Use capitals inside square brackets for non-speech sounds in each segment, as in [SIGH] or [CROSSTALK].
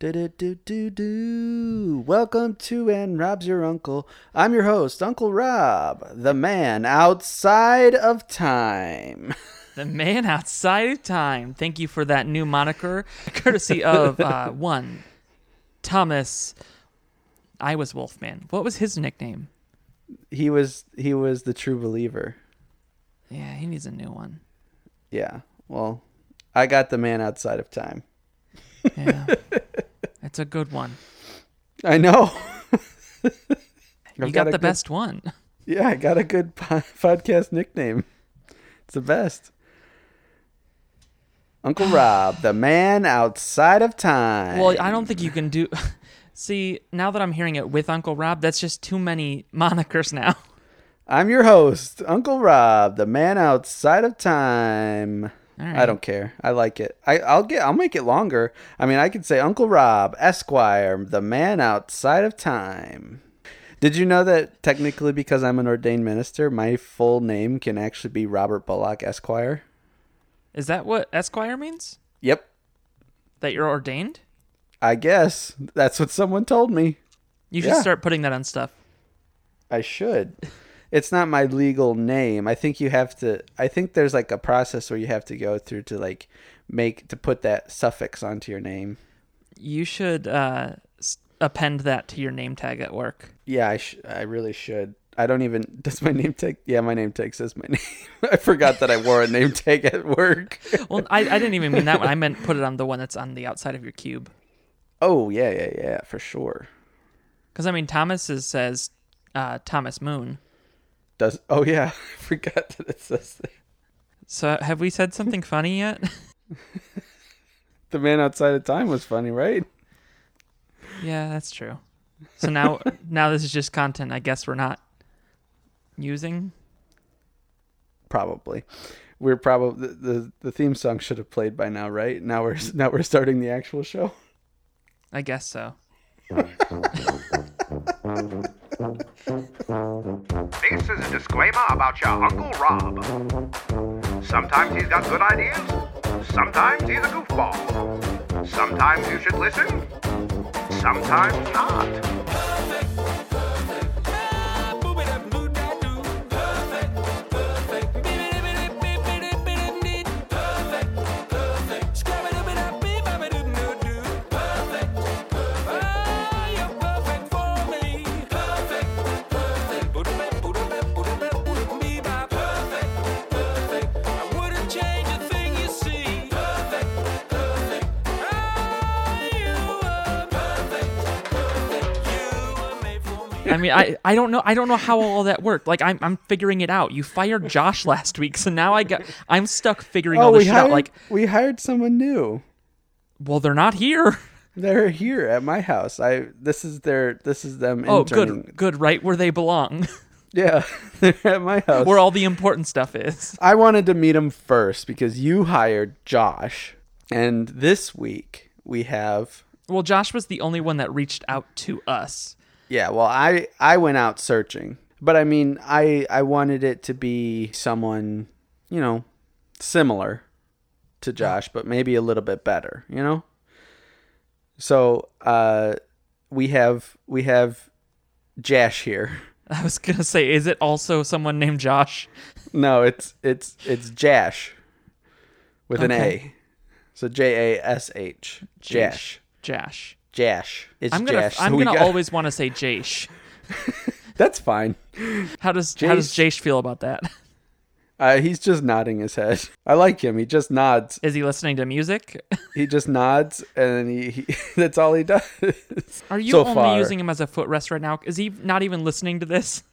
Do do do do do. Welcome to And Rob's Your Uncle. I'm your host, Uncle Rob, the man outside of time. [LAUGHS] The man outside of time. Thank you for that new moniker, courtesy of uh, [LAUGHS] one Thomas. I was Wolfman. What was his nickname? He was he was the true believer. Yeah, he needs a new one. Yeah. Well, I got the man outside of time. Yeah, [LAUGHS] it's a good one. I know. [LAUGHS] You I've got, the good- best one. Yeah, I got a good [LAUGHS] po- podcast nickname. It's the best. Uncle [SIGHS] Rob, the man outside of time. Well, I don't think you can do. [LAUGHS] See, now that I'm hearing it with Uncle Rob, that's just too many monikers now. I'm your host, Uncle Rob, the man outside of time. Right. I don't care. I like it. I, I'll get. I'll make it longer. I mean, I could say Uncle Rob, Esquire, the man outside of time. Did you know that technically, because I'm an ordained minister, my full name can actually be Robert Bullock, Esquire? Is that what Esquire means? Yep. That you're ordained? I guess that's what someone told me. You should Yeah. start putting that on stuff. I should. It's not my legal name. I think you have to. I think there's like a process where you have to go through to like make to put that suffix onto your name. You should uh, append that to your name tag at work. Yeah, I sh- I really should. I don't even. [LAUGHS] Does my name tag? Yeah, my name tag says my name. [LAUGHS] I forgot that I wore a name tag at work. [LAUGHS] Well, I, I didn't even mean that one. I meant put it on the one that's on the outside of your cube. oh yeah, yeah, yeah, for sure. Because I mean, Thomas is, says uh, Thomas Moon. Does oh yeah, [LAUGHS] I forgot that it says that. So have we said something [LAUGHS] funny yet? [LAUGHS] the man outside of time was funny, right? yeah, that's true. So now now this is just content. I guess we're not using. Probably. We're probably the, the the theme song should have played by now, right? Now we're now we're starting the actual show. I guess so. This is a disclaimer about your Uncle Rob. Sometimes he's got good ideas, sometimes he's a goofball. Sometimes you should listen, sometimes not. Mean, I, I don't know I don't know how all that worked. Like I'm I'm figuring it out. You fired Josh last week, so now I got I'm stuck figuring oh, all Oh, this shit hired out. Like, we hired someone new. well, they're not here. They're here at my house. I this is their this is them Oh, interning. good, good, right where they belong, Yeah, [LAUGHS] they're at my house. where all the important stuff is. I wanted to meet them first because you hired Josh, and this week we have Well, Josh was the only one that reached out to us. Yeah. Well, I I went out searching, but I mean I I wanted it to be someone you know similar to Josh, but maybe a little bit better. You know. So uh, we have we have Jash here. [LAUGHS] [LAUGHS] I was gonna say, is it also someone named Josh? [LAUGHS] No, it's it's it's Jash with an A. So J A S H. Jash. Jash. Jash. It's I'm gonna Jash. I'm [LAUGHS] we gonna got- always want to say Jash. [LAUGHS] That's fine. How does how does Jash feel about that? [LAUGHS] Uh, he's just nodding his head. I like him. He just nods. Is he listening to music? He just nods, and he, he that's all he does. Are you so only far. using him as a footrest right now? Is he not even listening to this?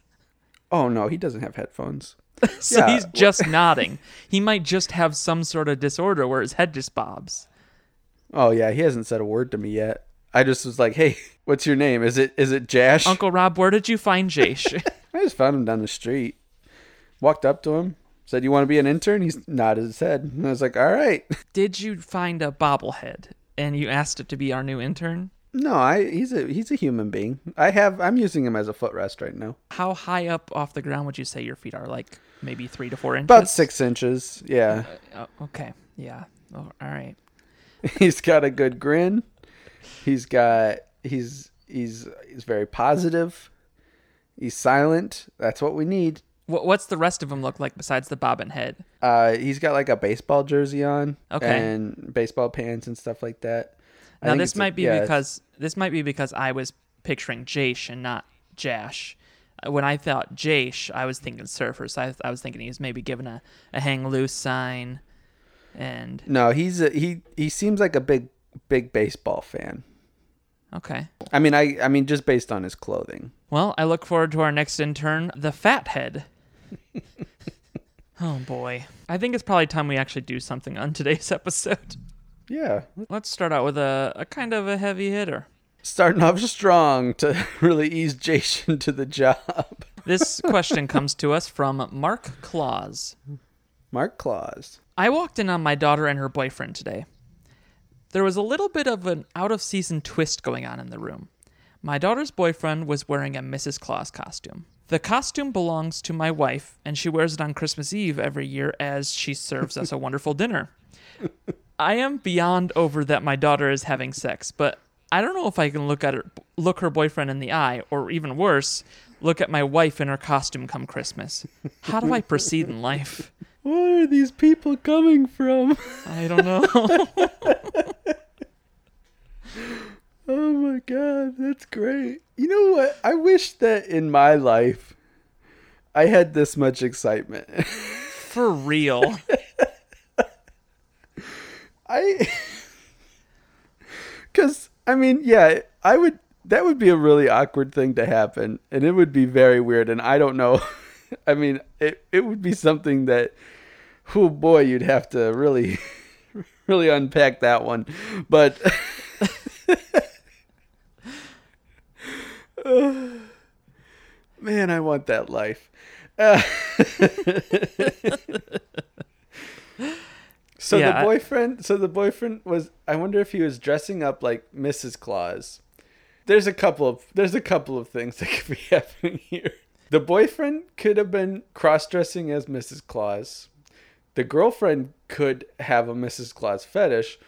Oh no, he doesn't have headphones. So Yeah, he's just nodding. He might just have some sort of disorder where his head just bobs. Oh yeah, he hasn't said a word to me yet. I just was like, "Hey, [LAUGHS] what's your name? Is it is it Jash?" Uncle Rob, where did you find [LAUGHS] Jash? I just found him down the street. Walked up to him, said, "You want to be an intern?" He nodded his head, and I was like, "All right." [LAUGHS] did you find a bobblehead and you asked it to be our new intern? No, I he's a he's a human being. I have I'm using him as a footrest right now. How high up off the ground would you say your feet are? Like maybe three to four inches? About six inches. Yeah, Oh, okay. Yeah. Oh, all right. he's got a good grin. He's got he's he's he's very positive. He's silent. That's what we need. What, what's the rest of him look like besides the bobbin head? Uh, he's got like a baseball jersey on, Okay. and baseball pants and stuff like that. I Now this might be yeah, because this might be because I was picturing Jash and not Jash. Uh, When I thought Jash, I was thinking surfers. I, I was thinking he was maybe given a, a hang loose sign, and no, he's a, he he seems like a big big baseball fan. okay. I mean, I I mean just based on his clothing. Well, I look forward to our next intern, the Fathead. [LAUGHS] oh boy, I think it's probably time we actually do something on today's [LAUGHS] episode. Yeah, Let's start out with a, a kind of a heavy hitter. starting off strong to [LAUGHS] really ease Jason to the job. This question comes to us from Mark Claus. Mark Claus. I walked in on my daughter and her boyfriend today. There was a little bit of an out of season twist going on in the room. My daughter's boyfriend was wearing a Mrs. Claus costume. The costume belongs to my wife, and she wears it on Christmas Eve every year as she serves us a [LAUGHS] wonderful dinner. I am beyond over that my daughter is having sex, but I don't know if I can look at her look her boyfriend in the eye, or even worse, look at my wife in her costume come Christmas. How do I proceed in life? Where are these people coming from? I don't know. [LAUGHS] Oh my god, that's great. You know what? I wish that in my life I had this much excitement. [LAUGHS] For real. I [LAUGHS] cuz I mean, yeah, I would that would be a really awkward thing to happen and it would be very weird and I don't know. I mean, it it would be something that oh boy, you'd have to really [LAUGHS] really unpack that one. But [LAUGHS] Man, I want that life. Uh, [LAUGHS] so Yeah, the I- boyfriend, so the boyfriend was. I wonder if he was dressing up like Mrs. Claus. There's a couple of there's a couple of things that could be happening here. The boyfriend could have been cross-dressing as Mrs. Claus. The girlfriend could have a Mrs. Claus fetish,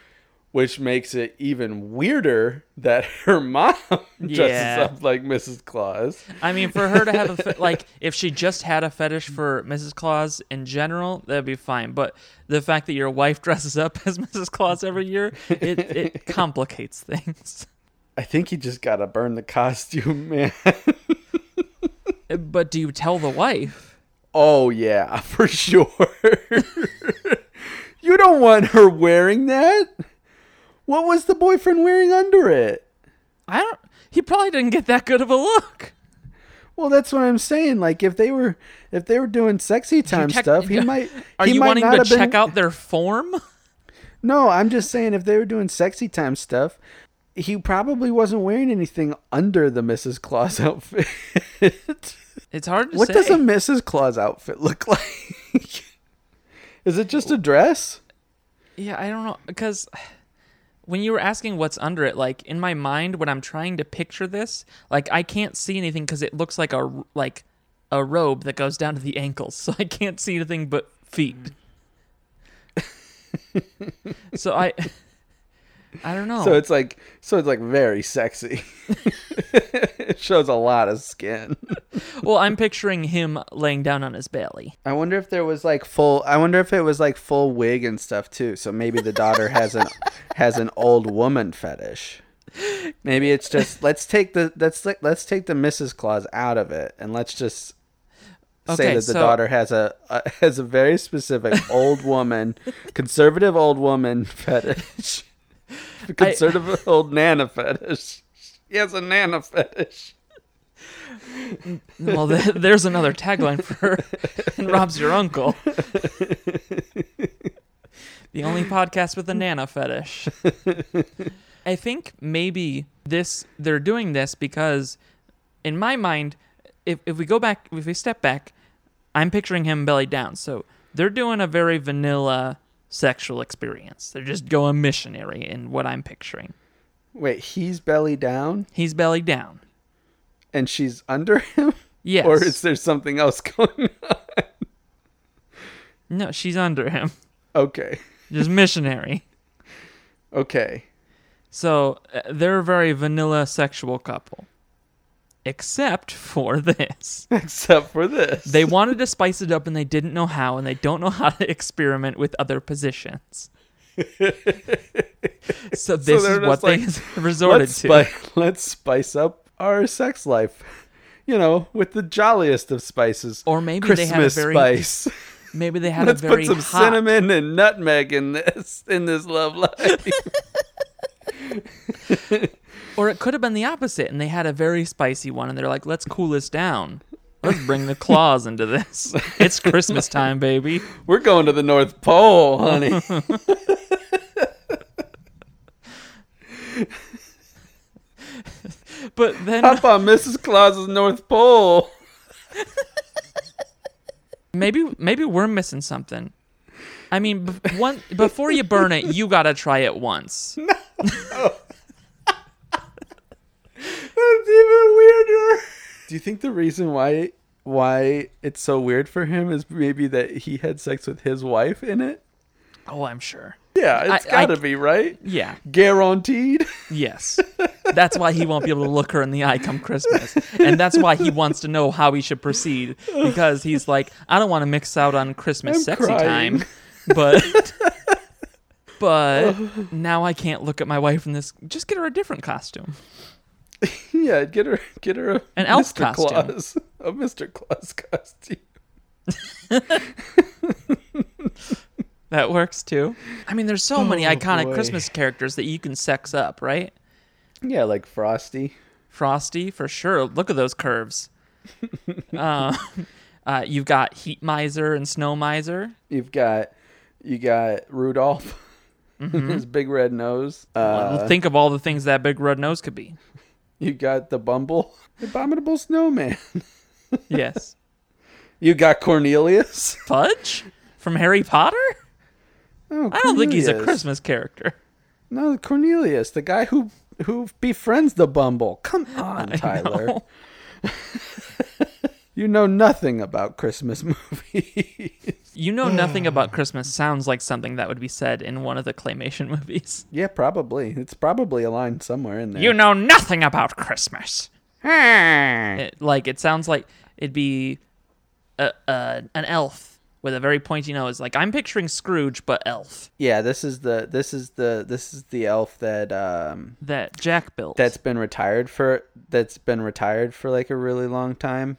which makes it even weirder that [LAUGHS] her mom [LAUGHS] dresses Yeah. up like Mrs. Claus. I mean, for her to have a [LAUGHS] fe- like, if she just had a fetish for Mrs. Claus in general, that'd be fine. But the fact that your wife dresses up as Mrs. Claus every year, it it complicates things. I think he just got to burn the costume, man. But do you tell the wife? Oh yeah, [LAUGHS] for sure. you don't want her wearing that. What was the boyfriend wearing under it? I don't. He probably didn't get that good of a look. Well, that's what I'm saying. Like if they were if they were doing sexy time check- stuff, he [LAUGHS] might. Are he you might wanting not to have been- check out their form? [LAUGHS] No, I'm just saying if they were doing sexy time stuff, he probably wasn't wearing anything under the Mrs. Claus outfit. [LAUGHS] It's hard to say. what say. does a Mrs. Claus outfit look like? Is it just a dress? Yeah, I don't know because when you were asking what's under it, like in my mind when I'm trying to picture this, like I can't see anything because it looks like a like a robe that goes down to the ankles, [LAUGHS] so I can't see anything but feet. [LAUGHS] so I, I don't know. So it's like so it's like very sexy. [LAUGHS] it shows a lot of skin. [LAUGHS] well, I'm picturing him laying down on his belly. I wonder if there was like full I wonder if it was like full wig and stuff too. So maybe the daughter has an [LAUGHS] has an old woman fetish. Maybe it's just let's take the let's let's take the Mrs. Claus out of it and let's just say Okay, that the so- daughter has a, a has a very specific old woman, conservative old woman fetish. Conservative old nana fetish. She has a nana fetish. Well, th- there's another tagline for and Rob's your uncle. the only podcast with a nana fetish. I think maybe this they're doing this because in my mind, if if we go back if we step back, I'm picturing him belly down. So they're doing a very vanilla sexual experience. They're just going missionary in what I'm picturing. Wait, he's belly down He's belly down. and she's under him? Yes. Or is there something else [LAUGHS] going on? No, she's under him. Okay. Just missionary. [LAUGHS] Okay. So uh, they're a very vanilla sexual couple. Except for this. [LAUGHS] Except for this. They wanted to spice it up and they didn't know how, and they don't know how to [LAUGHS] experiment with other positions. [LAUGHS] so this they're is what just they like, resorted let's, to. spi- let's spice up our sex life. You know, with the jolliest of spices. Or maybe Christmas they had a very spice. maybe they had Let's a very put some hot, cinnamon and nutmeg in this in this love life. Or it could have been the opposite, and they had a very spicy one, and they're like, "Let's cool this down. Let's bring the claws into this. It's Christmas time, baby." We're going to the North Pole, honey. [LAUGHS] But then Hop on Mrs. Claus's North Pole. maybe maybe we're missing something. I mean, b- one before you burn it, you gotta try it once. [LAUGHS] That's even weirder. Do you think the reason why why it's so weird for him is maybe that he had sex with his wife in it? Oh, I'm sure. Yeah, it's I- I- gotta be right. Yeah. Guaranteed. [LAUGHS] Yes. That's why he won't be able to look her in the eye come Christmas. And that's why he wants to know how he should proceed. Because he's like, I don't want to mix out on Christmas I'm sexy crying. time. But But now I can't look at my wife in this just get her a different costume. [LAUGHS] yeah, get her get her a An elf Mr. costume. Claus. [LAUGHS] A Mr. Claus costume. [LAUGHS] That works too. I mean, there's so many Oh, iconic boy. Christmas characters that you can sex up, right? Yeah, like Frosty. Frosty, for sure. Look at those curves. uh, uh, you've got Heat Miser and Snow Miser. You've got you got Rudolph. his big red nose. Uh, Think of all the things that big red nose could be. You got the Bumble, Abominable Snowman. [LAUGHS] Yes. You got Cornelius. Fudge from Harry Potter? Oh, I don't think he's a Christmas character. No, Cornelius, the guy who who befriends the Bumble. Come on, I Tyler. know. [LAUGHS] You know nothing about Christmas [LAUGHS] movies. You know nothing about Christmas sounds like something that would be said in one of the claymation [LAUGHS] movies. yeah, probably. It's probably a line somewhere in there. You know nothing about Christmas. It, like it sounds like it'd be a, a, an elf with a very pointy nose. Like I'm picturing Scrooge, but elf yeah, this is the this is the this is the elf that um that Jack built. that's been retired for that's been retired for like a really long time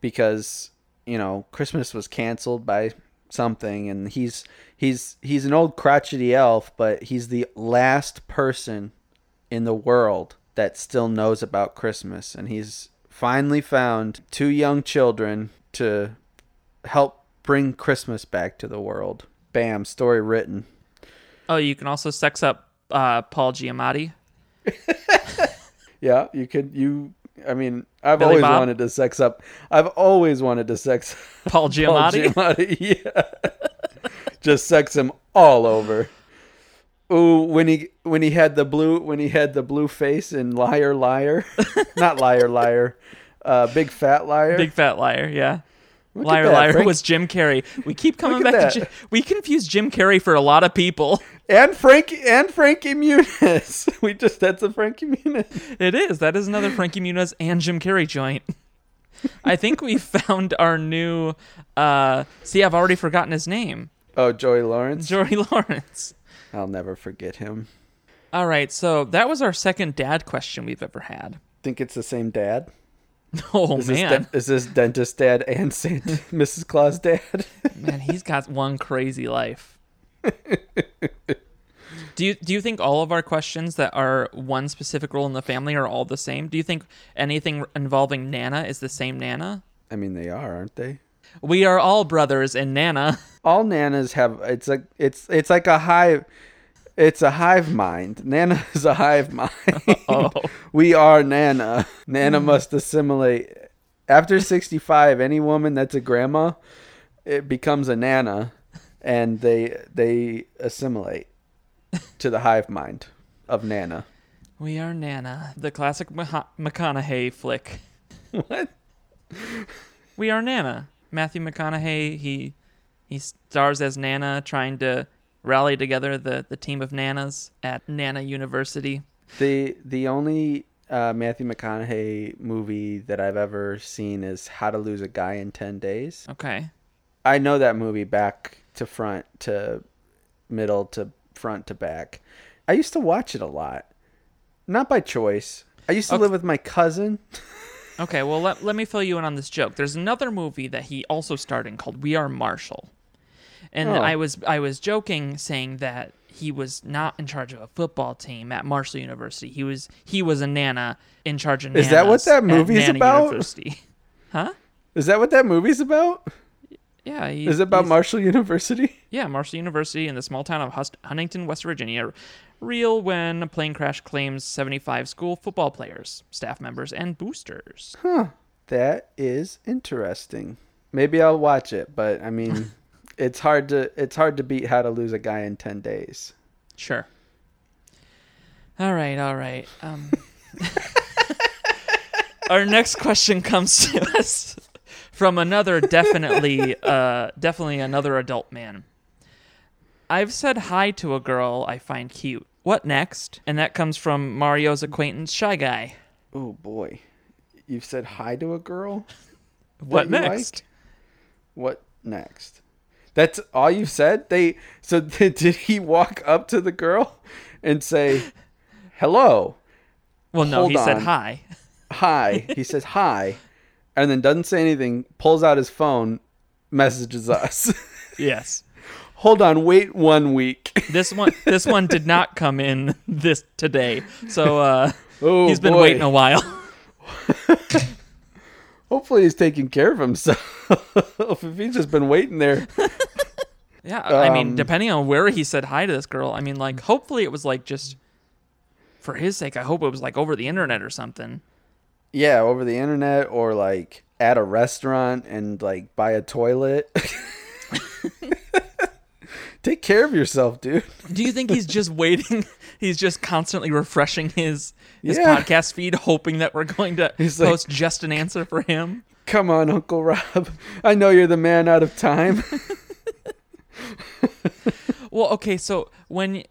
because you know Christmas was canceled by something and he's he's he's an old crotchety elf but he's the last person in the world that still knows about Christmas and he's finally found two young children to help bring Christmas back to the world. Bam, story written. oh, you can also sex up uh, Paul Giamatti. [LAUGHS] Yeah, you could you I mean, I've Billy always Bob? wanted to sex up. I've always wanted to sex Paul [LAUGHS] Paul Giamatti. Giamatti. [LAUGHS] Yeah. Just sex him all over. Ooh, when he when he had the blue when he had the blue face in Liar Liar. [LAUGHS] Not Liar Liar. Uh Big Fat Liar. Big fat liar, yeah. Look liar, that, liar Frank- was Jim Carrey. We keep coming back to that. Jim. We confuse Jim Carrey for a lot of people. and Frankie and Frankie Muniz. [LAUGHS] We just that's a Frankie Muniz. It is. That is another Frankie Muniz and Jim Carrey joint. I think we [LAUGHS] found our new. uh See, I've already forgotten his name. Oh, Joey Lawrence. Joey Lawrence. I'll never forget him. All right, so that was our second dad question we've ever had. Think it's the same dad? [LAUGHS] Oh Is man, this, den- is this dentist dad and Saint [LAUGHS] Mrs. Claus dad? [LAUGHS] man, he's got one crazy life. do you do you think all of our questions that are one specific role in the family are all the same? Do you think anything involving Nana is the same Nana? I mean, they are, aren't they? We are all brothers in Nana. All nanas have it's like it's it's like a hive. It's a hive mind. Nana [LAUGHS] is a hive [LAUGHS] mind. Oh. we are Nana. Nana mm. must assimilate. After sixty-five, any woman that's a grandma, it becomes a Nana, and they they assimilate to the hive mind of Nana. We are Nana, the classic Mah- McConaughey flick. What? We are Nana. Matthew McConaughey, he he stars as Nana trying to rally together the, the team of Nanas at Nana University. the the only uh, Matthew McConaughey movie that I've ever seen is How to Lose a Guy in Ten Days. Okay. I know that movie back to front to middle to front to back. I used to watch it a lot, not by choice. I used to Okay. live with my cousin. Okay, well let, let me fill you in on this joke. There's another movie that he also starred in called We Are Marshall. And Oh. I was I was joking saying that he was not in charge of a football team at Marshall University. He was he was a nana in charge of Is that what that at movie's about? University. [LAUGHS] Huh? Is that what that movie's about? Yeah, he, Is it about Marshall University? [LAUGHS] Yeah, Marshall University in the small town of Hust- Huntington, West Virginia. Real when a plane crash claims 75 school football players, staff members, and boosters. Huh. That is interesting. Maybe I'll watch it, but I mean, [LAUGHS] it's hard to it's hard to beat How to Lose a Guy in Ten Days. Sure. All right, all right. Um, [LAUGHS] our next question comes to us from another definitely, uh, definitely another adult man. I've said hi to a girl I find cute. What next? And that comes from Mario's acquaintance, Shy Guy. Oh boy, you've said hi to a girl. What next? like? What next? That's all you said. They so [LAUGHS] did he walk up to the girl and say, "Hello, Well, no, Hold he said hi. hi"? He says [LAUGHS] hi, and then doesn't say anything. Pulls out his phone, messages us. [LAUGHS] Yes. Hold on, wait one week. This one, this one did not come in this today, so uh, Oh, he's been boy. waiting a while. Hopefully, he's taking care of himself. [LAUGHS] if he's just been waiting there, [LAUGHS] Yeah, I mean, Um, depending on where he said hi to this girl, I mean, like, hopefully it was like just for his sake. I hope it was like over the internet or something. yeah, over the internet or like at a restaurant and like buy a toilet. [LAUGHS] Take care of yourself, dude. Do you think he's just waiting? He's just constantly refreshing his his Yeah. podcast feed, hoping that we're going to He's like- post just an answer for him. Come on, Uncle Rob. I know you're the man out of time. [LAUGHS] Well, okay, so when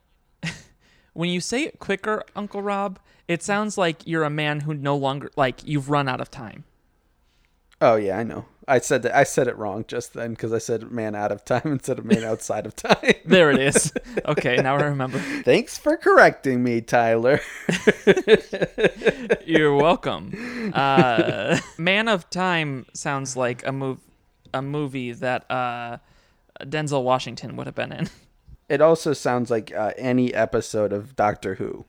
[LAUGHS] when you say it quicker, Uncle Rob, it sounds like you're a man who no longer like you've run out of time. oh yeah, I know. I said that. I said it wrong just then because I said man out of time [LAUGHS] instead of man outside of time. [LAUGHS] There it is. [LAUGHS] Okay, now I remember. Thanks for correcting me, Tyler. You're welcome. Uh, Man of Time sounds like a move, a movie that uh, Denzel Washington would have been in. It also sounds like uh, any episode of Doctor Who.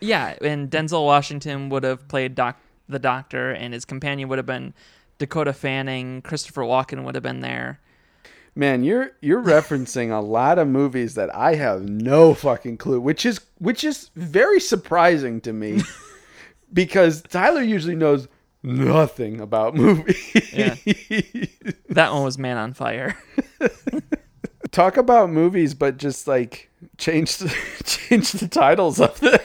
Yeah, and Denzel Washington would have played Doc, the Doctor, and his companion would have been Dakota Fanning. Christopher Walken would have been there. Man, you're you're referencing a lot of movies that I have no fucking clue, which is which is very surprising to me [LAUGHS] because Tyler usually knows nothing about movies. Yeah. That one was Man on Fire. [LAUGHS] Talk about movies, but just like change the, [LAUGHS] change the titles of them.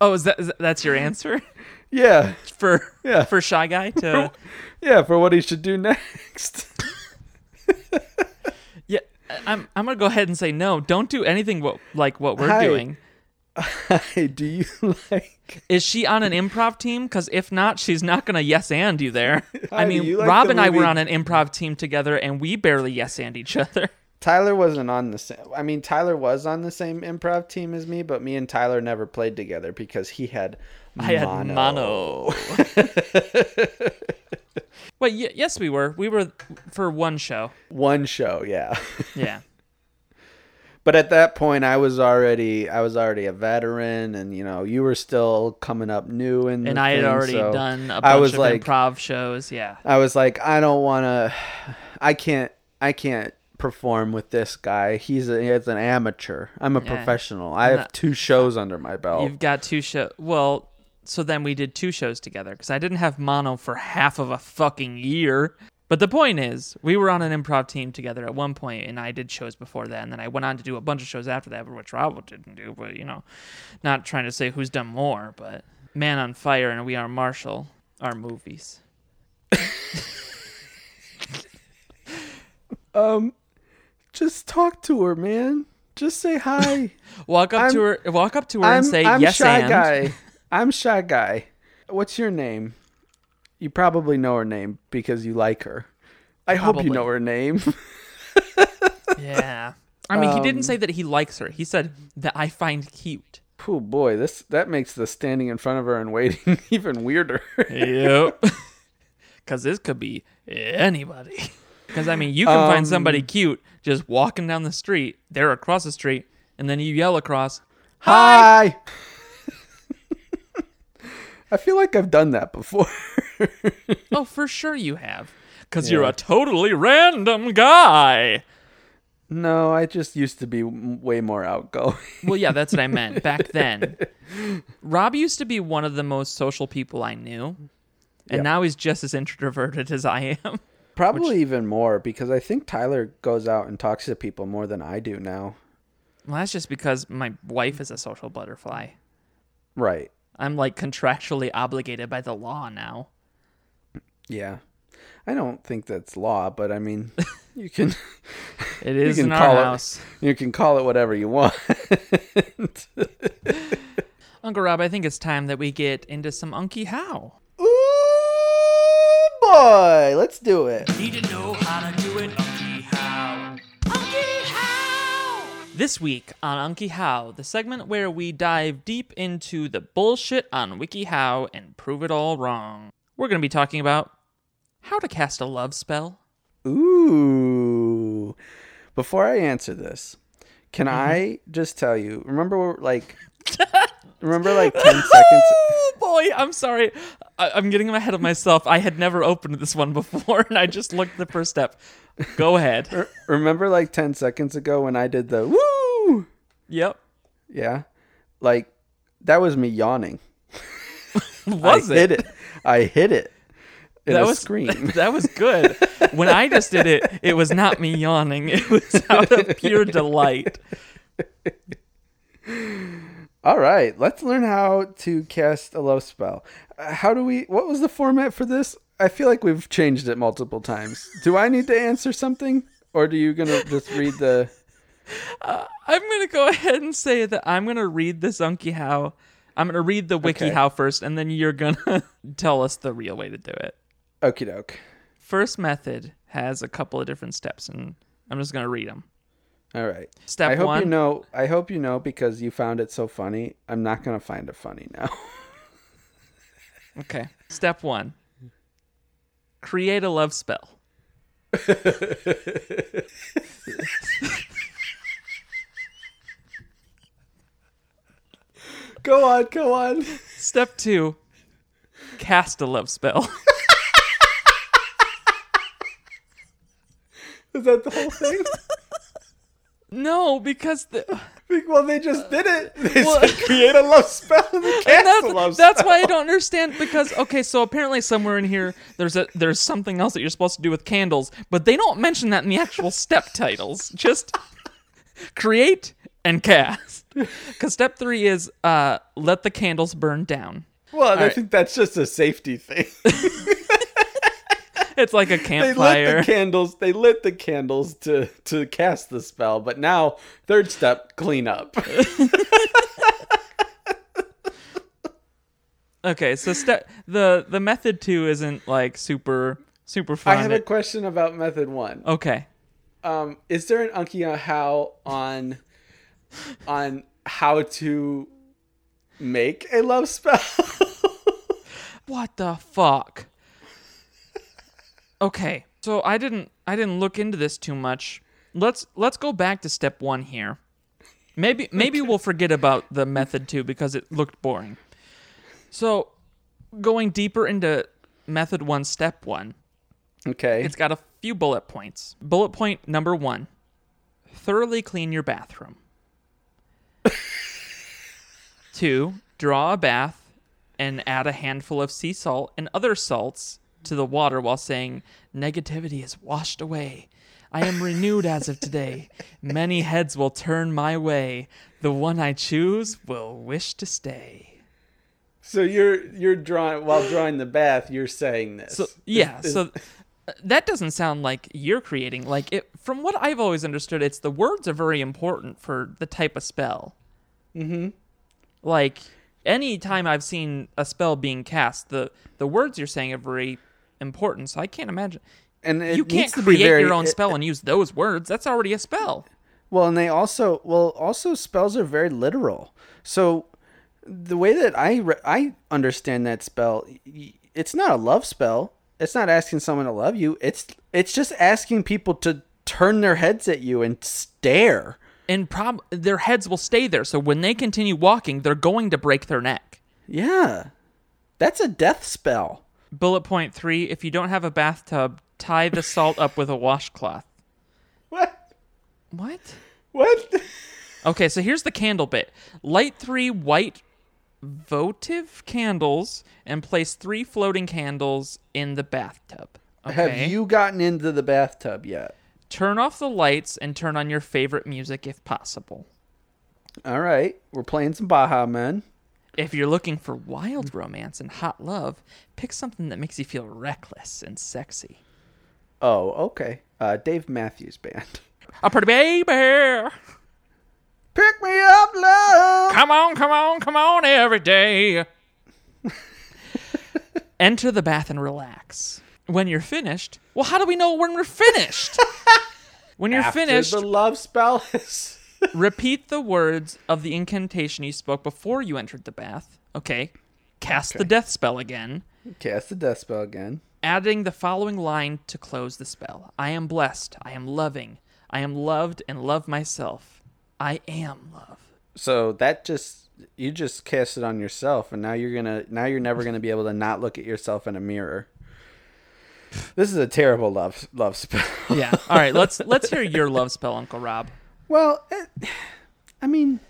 Oh, is that is that- that's your answer [LAUGHS] yeah, for Yeah. for Shy Guy to? [LAUGHS] yeah, for what he should do next. [LAUGHS] Yeah, I'm I'm gonna go ahead and say no. Don't do anything what like what we're Hi. doing. Hi, do you like? Is she on an improv team? Because if not, she's not gonna yes and you there. I Hi, do mean, you like Rob the and I were on an improv team together, and we barely yes and each other. Tyler wasn't on the same. I mean, Tyler was on the same improv team as me, but me and Tyler never played together because he had I had mono. [LAUGHS] Wait, y- yes, we were. We were for one show. one show. Yeah. [LAUGHS] Yeah. but at that point i was already i was already a veteran and you know you were still coming up new in the And I had thing, already so done a bunch was of like- improv shows. Yeah. i was like i don't want to i can't i can't perform with this guy he's a he's an amateur i'm a Yeah. professional i have Not- two shows under my belt You've got two show. Well, so then we did two shows together because I didn't have mono for half of a fucking year. But the point is, we were on an improv team together at one point, and I did shows before that, and then I went on to do a bunch of shows after that, which Rob didn't do. But you know, not trying to say who's done more, but Man on Fire and We Are Marshall are movies. [LAUGHS] um just talk to her man Just say hi. [LAUGHS] Walk up to I'm- her. Walk up to her I'm, and say I'm yes shy and. guy. [LAUGHS] I'm shy guy. What's your name? You probably know her name because you like her. I hope you know her name. [LAUGHS] Yeah. I mean, he Um, didn't say that he likes her. He said that I find cute. oh boy, this that makes the standing in front of her and waiting even weirder. Yep. Because this could be anybody. Because I mean, you can Um, find somebody cute just walking down the street. They're across the street, and then you yell across. Hi. [LAUGHS] I feel like I've done that before. [LAUGHS] Oh, for sure you have. Because you're a totally random guy. no, I just used to be way more outgoing. Well, yeah, that's what I meant [LAUGHS] back then. Rob used to be one of the most social people I knew, and Yeah. now he's just as introverted as I am. Probably even more because I think Tyler goes out and talks to people more than I do now. Well, that's just because my wife is a social butterfly. Right. I'm like contractually obligated by the law now. Yeah. I don't think that's law, but I mean, [LAUGHS] you can It is can in our call it- house. you can call it whatever you want. [LAUGHS] Uncle Rob, I think it's time that we get into some Unky How. Ooh boy, let's do it. Need to know how to do it, Unky How. Unky How! This week on Unky How, the segment where we dive deep into the bullshit on WikiHow and prove it all wrong. We're going to be talking about how to cast a love spell. Ooh. Before I answer this, can Mm-hmm. I just tell you? Remember, like, [LAUGHS] remember, like [LAUGHS] ten seconds. [LAUGHS] Oh boy, I'm sorry. I- I'm getting ahead of myself. I had never opened this one [LAUGHS] before, and I just looked the first step. Go ahead. r- Remember, like ten seconds ago when I did the woo? Yep. Yeah, like that was me yawning. Was I it? hit it. I hit it. In that a was scream. that was good. When I just did it, it was not me yawning. It was out of pure delight. All right, let's learn how to cast a love spell. Uh, How do we? What was the format for this? I feel like we've changed it multiple times. Do I need to answer something, or do you gonna just read the? [LAUGHS] I'm gonna go ahead and say that I'm gonna read this Unky How. I'm gonna read the Wiki Okay. How first, and then you're gonna [LAUGHS] tell us the real way to do it. Okie doke. First method has a couple of different steps, and I'm just gonna read them. All right. Step I hope one. you know. I hope you know because you found it so funny. I'm not gonna find it funny now. [LAUGHS] Okay. Step one. Create a love spell. go on, go on. Step two. Cast a love spell. [LAUGHS] Is that the whole thing? [LAUGHS] no, because the, [LAUGHS] well, they just did it. They Well- said create a love spell and they [LAUGHS] cast And that's, a love that's spell. why I don't understand because okay, so apparently somewhere in here there's a there's something else that you're supposed to do with candles, but they don't mention that in the actual step [LAUGHS] titles. Just create and cast. Cuz step 3 is uh let the candles burn down. Well, I right. think that's just a safety thing. It's like a campfire. [LAUGHS] they lit the candles. They lit the candles to to cast the spell. But now, third step, clean up. [LAUGHS] okay, so step the the method 2 isn't like super super fun. I have a question about method one. okay. Um, is there an Unky how on on how to make a love spell? [LAUGHS] What the fuck? Okay, so I didn't I didn't look into this too much. Let's let's go back to step 1 here. Maybe maybe we'll forget about the method 2 because it looked boring. So, going deeper into method 1 step 1, okay. it's got a few bullet points. Bullet point number 1. Thoroughly clean your bathroom. [LAUGHS] 2. Draw a bath and add a handful of sea salt and other salts to the water while saying, Negativity is washed away. I am renewed as of today. Many heads will turn my way. The one I choose will wish to stay. so you're you're drawing while drawing the bath. You're saying this. So yeah, so that doesn't sound like you're creating. Like it, from what I've always understood, it's the words are very important for the type of spell. Mm-hmm. Like any time I've seen a spell being cast, the the words you're saying are very important. So I can't imagine And it you can't create very- your own it- spell and use those words. That's already a spell. Well, and they also well also spells are very literal. So the way that I re- I understand that spell, it's not a love spell. It's not asking someone to love you. It's it's just asking people to turn their heads at you and stare. And prob their heads will stay there. So when they continue walking, they're going to break their neck. Yeah. That's a death spell. Bullet point three: If you don't have a bathtub, tie the salt up with a washcloth. What? What? What? Okay, so here's the candle bit. Light three white votive candles and place three floating candles in the bathtub. Okay. Have you gotten into the bathtub yet? turn off the lights and turn on your favorite music if possible? All right. We're playing some Baha Men. If you're looking for wild romance and hot love, pick something that makes you feel reckless and sexy. Oh, okay. Uh, Dave Matthews Band. [LAUGHS] A pretty baby. Pick me up, love. Come on, come on, come on every day. [LAUGHS] Enter the bath and relax. When you're finished, well, how do we know when we're finished? [LAUGHS] when you're After finished, the love spell is. Repeat the words of the incantation you spoke before you entered the bath. Okay. Cast the death spell again, Cast the death spell again. adding the following line to close the spell I am blessed. I am loving. I am loved and love myself. I am love. So that just you just cast it on yourself, and now you're gonna now you're never gonna be able to not look at yourself in a mirror. This is a terrible love love spell. Yeah. All right, let's let's hear your love spell, Uncle Rob. Well, it, [SIGHS] I mean,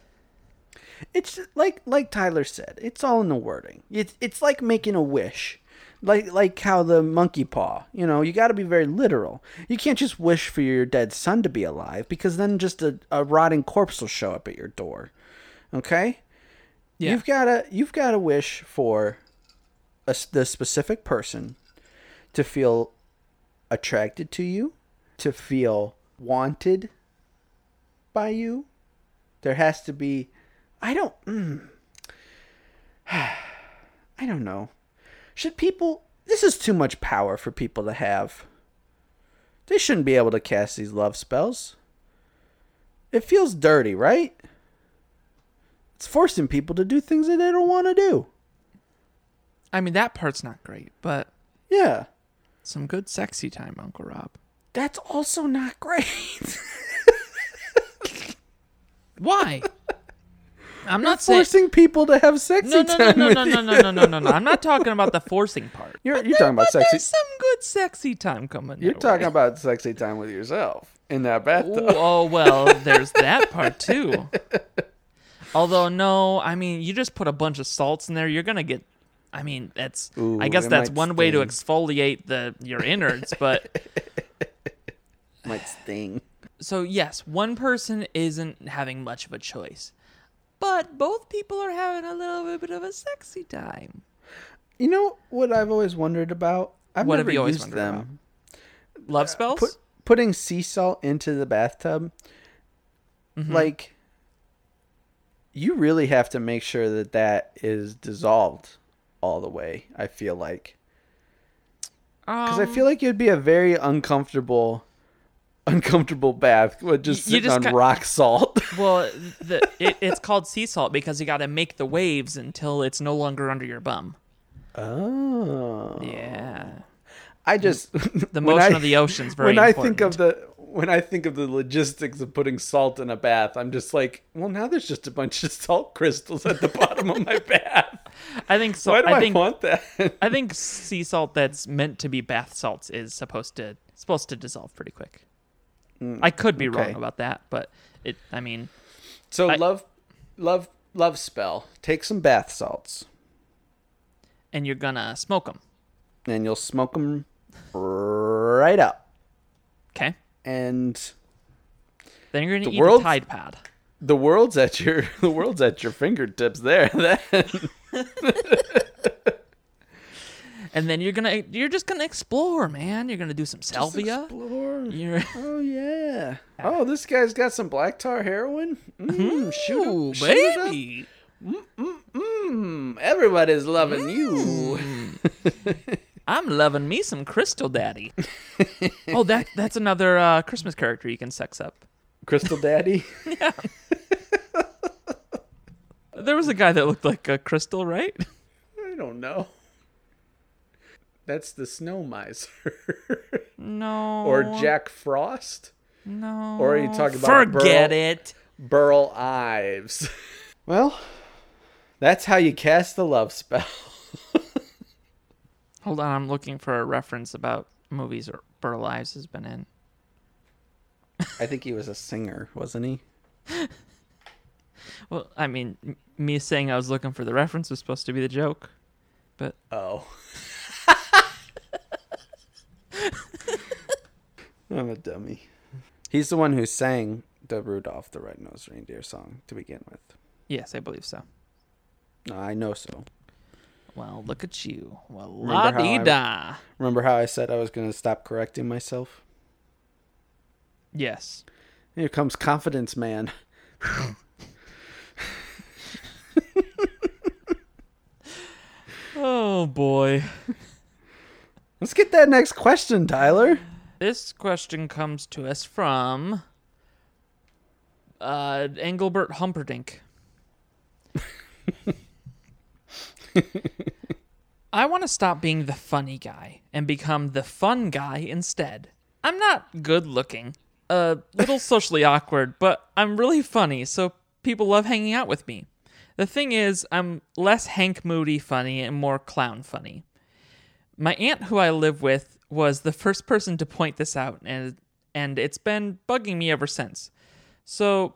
it's like like Tyler said, it's all in the wording. It's it's like making a wish, like like how the monkey paw. You know, you got to be very literal. You can't just wish for your dead son to be alive because then just a, a rotting corpse will show up at your door. Okay, Yeah. you've got to you've got to wish for a the specific person to feel attracted to you, to feel wanted by you. There has to be. I don't. Mm, [SIGHS] I don't know. Should people. This is too much power for people to have. They shouldn't be able to cast these love spells. It feels dirty, right? It's forcing people to do things that they don't want to do. I mean, that part's not great, but Yeah. some good sexy time, Uncle Rob. That's also not [LAUGHS] great. Why? I'm not saying. forcing people to have sexy No, no, no, time no, with no, you. no, no, no, no, no, no. I'm not talking about the forcing part. You're, you're talking about But sexy. There's some good sexy time coming. You're your talking way. about sexy time with yourself in that bathtub. Ooh, oh well, there's that part too. Although no, I mean you just put a bunch of salts in there, you're gonna get. I mean that's. Ooh, I guess it that's might one way to exfoliate the your innards, but [LAUGHS] Might sting. So yes, one person isn't having much of a choice, but both people are having a little bit of a sexy time. You know what I've always wondered about? I've What have never you always used wondered them. Love spells. Put, putting sea salt into the bathtub, Mm-hmm. like, you really have to make sure that that is dissolved all the way. I feel like because I Um, feel like it'd be a very uncomfortable, uncomfortable bath uh, with just Y- you sitting just on got- rock salt. [LAUGHS] Well, the, it, it's called sea salt because you got to make the waves until it's no longer under your bum. oh, Yeah. I just The [LAUGHS] motion I- of the ocean's very when I important. think of the when I think of the logistics of putting salt in a bath, I'm just like, well, now there's just a bunch of salt [LAUGHS] crystals at the bottom of my bath. I think so. Why do I, I think want that? I think sea salt that's meant to be bath salts is supposed to supposed to dissolve pretty quick. Mm, I could be wrong about that, but it. I mean, so I- love, love, love spell. Take some bath salts, and you're gonna smoke them. and you'll smoke them right up. Okay. And Then you're gonna The eat a Tide Pod. the world's at your [LAUGHS] the world's at your fingertips there. Then [LAUGHS] And then you're gonna you're just gonna explore, man. You're gonna do some salvia. You're [LAUGHS] Oh yeah. [LAUGHS] Oh, this guy's got some black tar heroin. Mm, shoot, Ooh, shoot it up. baby. Mm, everybody's loving you. I'm loving me some Crystal Daddy. [LAUGHS] oh, that that's another uh, Christmas character you can sex up. Crystal Daddy. Yeah. there was a guy that looked like a crystal, right? I don't know. That's the snow miser. [LAUGHS] No. or Jack Frost. No. or are you talking about Forget Burl- it. Burl Ives. [LAUGHS] Well, that's how you cast the love spell. [LAUGHS] Hold on, I'm looking for a reference about movies or Burl Ives has been in. I think he was a singer, wasn't he? Well, I mean, me saying I was looking for the reference was supposed to be the joke, but Oh. I'm a dummy. He's the one who sang the Rudolph the Red-Nosed Reindeer song to begin with. yes, I believe so. I know so. Well, look at you. Well, la da. Remember how I said I was going to stop correcting myself? Yes. Here comes confidence man. [LAUGHS] Oh boy. Let's get that next question, Tyler. This question comes to us from uh, Engelbert Humperdinck. I want to stop being the funny guy and become the fun guy instead. I'm not good looking, a little socially awkward, but I'm really funny, so people love hanging out with me. The thing is, I'm less Hank Moody funny and more clown funny. My aunt, who I live with, was the first person to point this out, and and it's been bugging me ever since. So,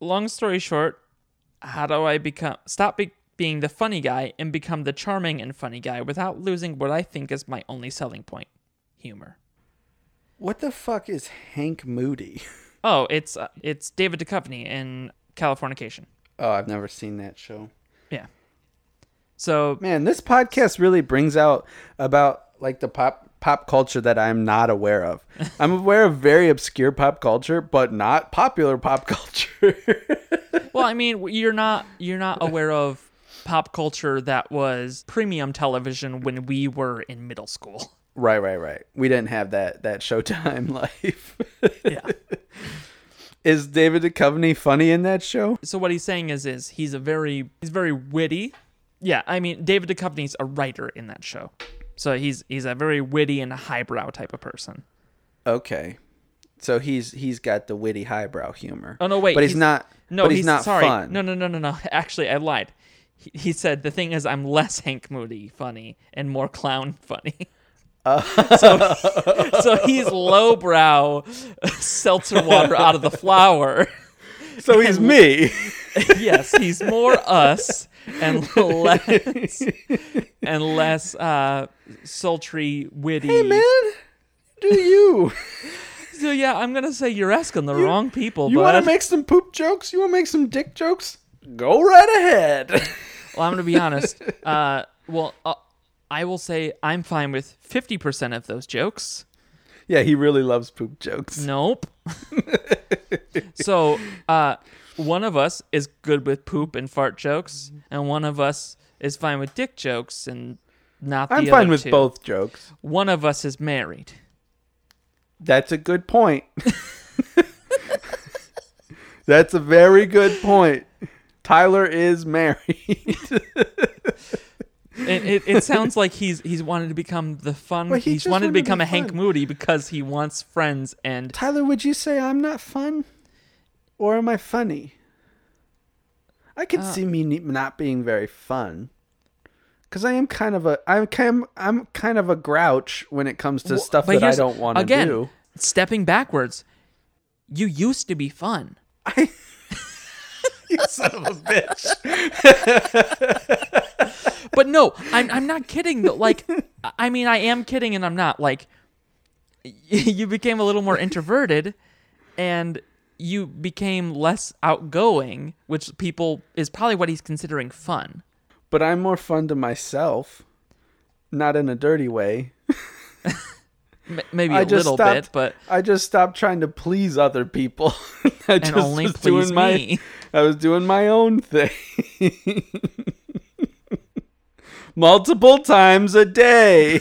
long story short, how do I become stop be, being the funny guy and become the charming and funny guy without losing what I think is my only selling point, humor? What the fuck is Hank Moody? [LAUGHS] Oh, it's uh, it's David Duchovny in Californication. Oh, I've never seen that show. Yeah. So Man, this podcast really brings out about like the pop pop culture that I'm not aware of. [LAUGHS] I'm aware of very obscure pop culture, but not popular pop [LAUGHS] culture. well, I mean, you're not you're not aware of pop culture that was premium television when we were in middle school. right, right, right. We didn't have that that Showtime [LAUGHS] life. Yeah. is David Duchovny funny in that show? so what he's saying is is he's a very he's very witty. Yeah, I mean David Duchovny's a writer in that show. So he's he's a very witty and highbrow type of person. Okay. So he's he's got the witty highbrow humor. Oh no, wait. But he's, not No, but he's, not sorry. fun. No, no, no, no, no. [LAUGHS] Actually, I lied. He, he said the thing is I'm less Hank Moody funny and more clown [LAUGHS] funny. Uh. [LAUGHS] so, so he's lowbrow seltzer water out of the flower. So he's me. yes, he's more us and [LAUGHS] less and less uh, sultry, witty. hey man, do you? [LAUGHS] So yeah, I'm gonna say you're asking the wrong people. You but want to make some poop jokes? You want to make some dick jokes? Go right ahead. [LAUGHS] well, I'm gonna be honest. Uh, well, uh, I will say I'm fine with 50% of those jokes. yeah, he really loves poop jokes. Nope. so, uh, one of us is good with poop and fart jokes, mm-hmm. and one of us is fine with dick jokes and not the other. I'm other fine with two. both jokes. One of us is married. That's a good point. [LAUGHS] That's a very good point. Tyler is married. [LAUGHS] It, it, it sounds like he's he's wanted to become the fun. Well, he he's wanted to become be a Hank. Moody because he wants friends and Tyler, would you say I'm not fun? Or am I funny? I could Uh. see me not being very fun. Cuz I am kind of a I'm kind I'm kind of a grouch when it comes to Well, stuff that I don't want to do. stepping backwards. You used to be fun. I [LAUGHS] You son of a bitch. [LAUGHS] But no, I'm I'm not kidding. Though. Like, I mean, I am kidding, and I'm not. Like, [LAUGHS] you became a little more introverted, and you became less outgoing, which people is probably what he's considering fun. But I'm more fun to myself. not in a dirty way. [LAUGHS] Maybe I a just little stopped. bit, but I just stopped trying to please other people. [LAUGHS] I just only was please doing my. me. I was doing my own thing. [LAUGHS] Multiple times a day.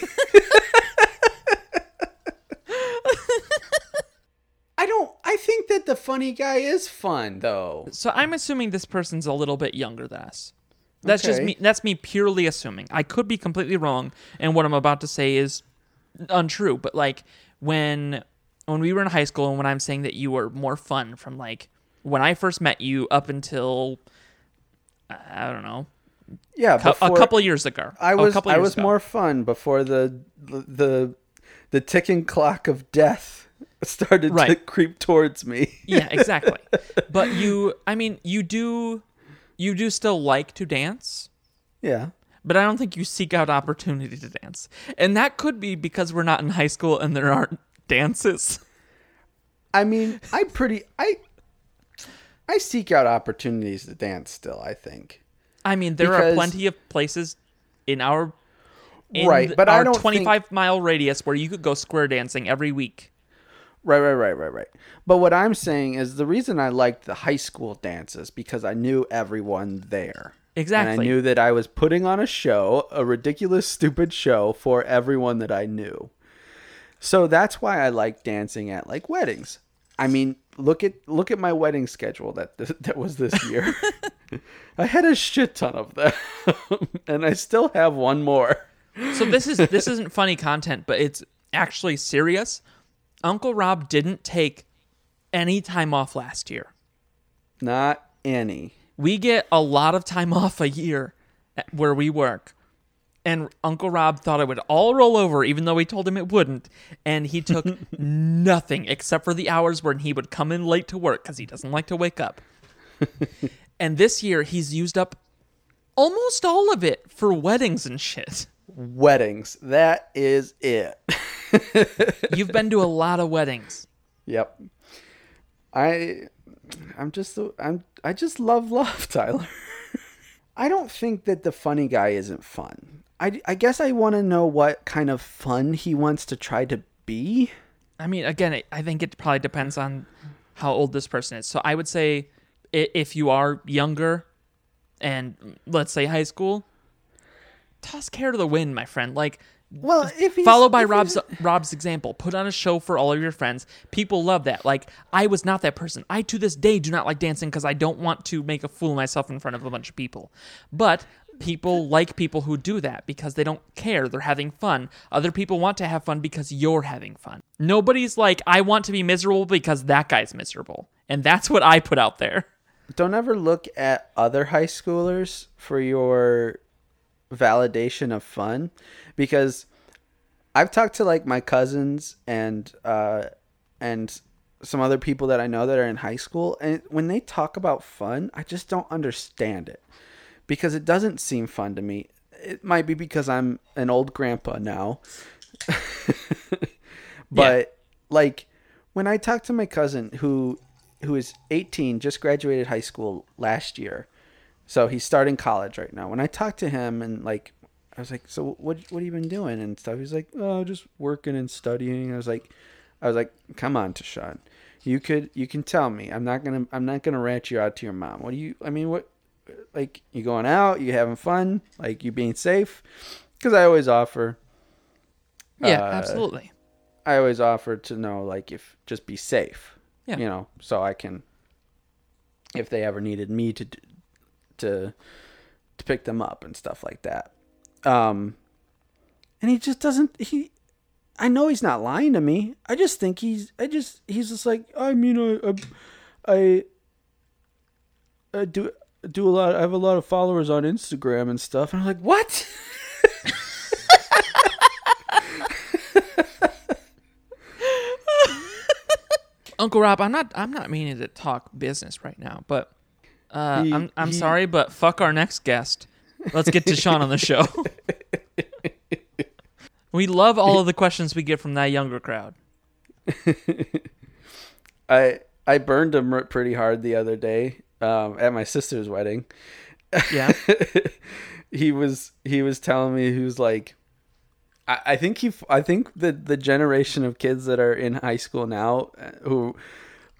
I don't. I think that the funny guy is fun, though. so I'm assuming this person's a little bit younger than us. That's just me. That's me purely assuming. I could be completely wrong, and what I'm about to say is untrue. But like when when we were in high school, and when I'm saying that you were more fun from like when I first met you up until I don't know Yeah, a couple years ago. I was couple I was ago. more fun before the the the ticking clock of death started to creep towards me. yeah, [LAUGHS] exactly. But you, I mean, you do, you do still like to dance, yeah. but I don't think you seek out opportunity to dance, and that could be because we're not in high school and there aren't dances. I mean, I pretty I I seek out opportunities to dance still, I think. I mean, there Because- are plenty of places in our in Right, but I our don't think- 25 mile radius where you could go square dancing every week. Right, right, right, right, right. But what I'm saying is the reason I liked the high school dances because I knew everyone there. Exactly. And I knew that I was putting on a show, a ridiculous, [LAUGHS] stupid show for everyone that I knew. So that's why I like dancing at like weddings. I mean, look at look at my wedding schedule that [LAUGHS] that was this year. [LAUGHS] I had a shit ton of them, and I still have one more. So this is this isn't funny content, but it's actually serious. Uncle Rob didn't take any time off last year. Not any. We get a lot of time off a year where we work. And Uncle Rob thought it would all roll over, even though we told him it wouldn't. And he took [LAUGHS] nothing except for the hours when he would come in late to work because he doesn't like to wake up. [LAUGHS] and this year, he's used up almost all of it for weddings and shit. Weddings. That is it. [LAUGHS] [LAUGHS] You've been to a lot of weddings. Yep. I I'm just I'm I just love love, [LAUGHS] Tyler. I don't think that the funny guy isn't fun. I, I guess I want to know what kind of fun he wants to try to be. I mean, again, I think it probably depends on how old this person is. So I would say if you are younger and let's say high school, toss care to the wind, my friend. Like, Well, if he's, follow by if Rob's he's- Rob's example. Put on a show for all of your friends. People love that. Like, I was not that person. I to this day do not like dancing because I don't want to make a fool of myself in front of a bunch of people. But people like people who do that because they don't care. They're having fun. Other people want to have fun because you're having fun. Nobody's like, I want to be miserable because that guy's miserable. And that's what I put out there. don't ever look at other high schoolers for your validation of fun because I've talked to like my cousins and uh and some other people that I know that are in high school and when they talk about fun, I just don't understand it because it doesn't seem fun to me. It might be because I'm an old grandpa now. [LAUGHS] but like when I talk to my cousin who who is 18, just graduated high school last year. So he's starting college right now. When I talked to him and like I was like, "So what what have you been doing?" and stuff. He's like, "Oh, just working and studying." I was like I was like, "Come on, Tashawn. You could you can tell me. I'm not going to I'm not going to rat you out to your mom. What do you I mean, what like you going out, you having fun, like you being safe?" Cuz I always offer Yeah, Uh, absolutely. I always offer to know like if just be safe. Yeah. You know, so I can if they ever needed me to to to pick them up and stuff like that. Um and he just doesn't he I know he's not lying to me. I just think he's I just he's just like I mean I I I, I do do a lot I have a lot of followers on Instagram and stuff and I'm like, "What?" [LAUGHS] Uncle Rob, I'm not I'm not meaning to talk business right now, but uh, He- I'm I'm he- sorry, but fuck our next guest. Let's get to Sean on the show. [LAUGHS] we love all of the questions we get from that younger crowd. [LAUGHS] I I burned him pretty hard the other day um, at my sister's wedding. Yeah. [LAUGHS] he was he was telling me he was like I, I think he. I think the the generation of kids that are in high school now uh, who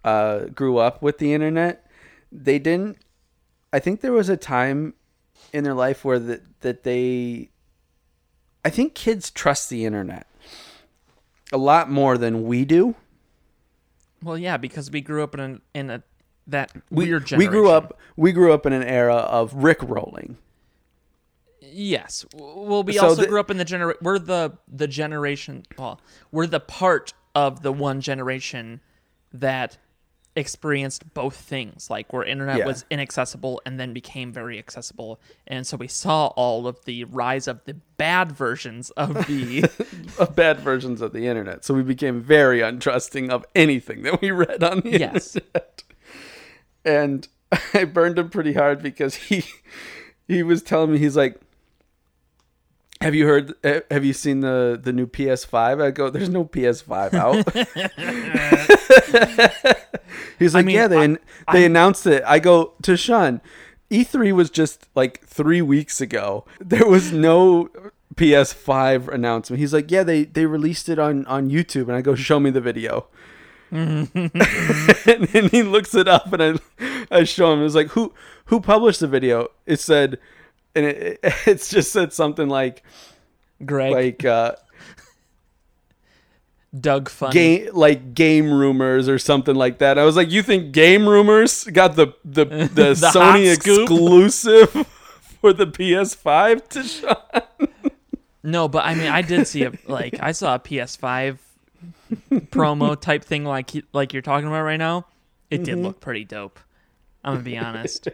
uh, grew up with the internet, they didn't. I think there was a time in their life where that that they. I think kids trust the internet a lot more than we do. Well, yeah, because we grew up in a, in a that We, weird we generation. grew up. We grew up in an era of Rick rolling. Yes. Well, we So also the- grew up in the gener. We're the the generation. Well, we're the part of the one generation that experienced both things, like where internet Yeah. was inaccessible and then became very accessible, and so we saw all of the rise of the bad versions of [LAUGHS] the. [LAUGHS] bad versions of the internet. So we became very untrusting of anything that we read on the Yes. internet. And [LAUGHS] I burned him pretty hard because he he was telling me he's like have you heard eh, have you seen the the new PS5? I go there's no PS5 out. [LAUGHS] he's like mean, yeah they I- they announced it. I go to Sean E3 was just like 3 weeks ago. There was no PS5 announcement. He's like, "Yeah, they they released it on on YouTube." And I go, "Show me the video." [LAUGHS] and then he looks it up, and I I show him. It's like, "Who who published the video?" It said, and it, [LAUGHS] it's just said something like Greg, like uh, Doug Funnie. game like game rumors or something like that. I was like, "You think game rumors got the the [LAUGHS] the, The Sony exclusive [LAUGHS] for the PS5 to Sean?" No, but I mean, I did see a like I saw a PS5 promo type thing like like you're talking about right now. It did look pretty dope. I'm gonna be honest.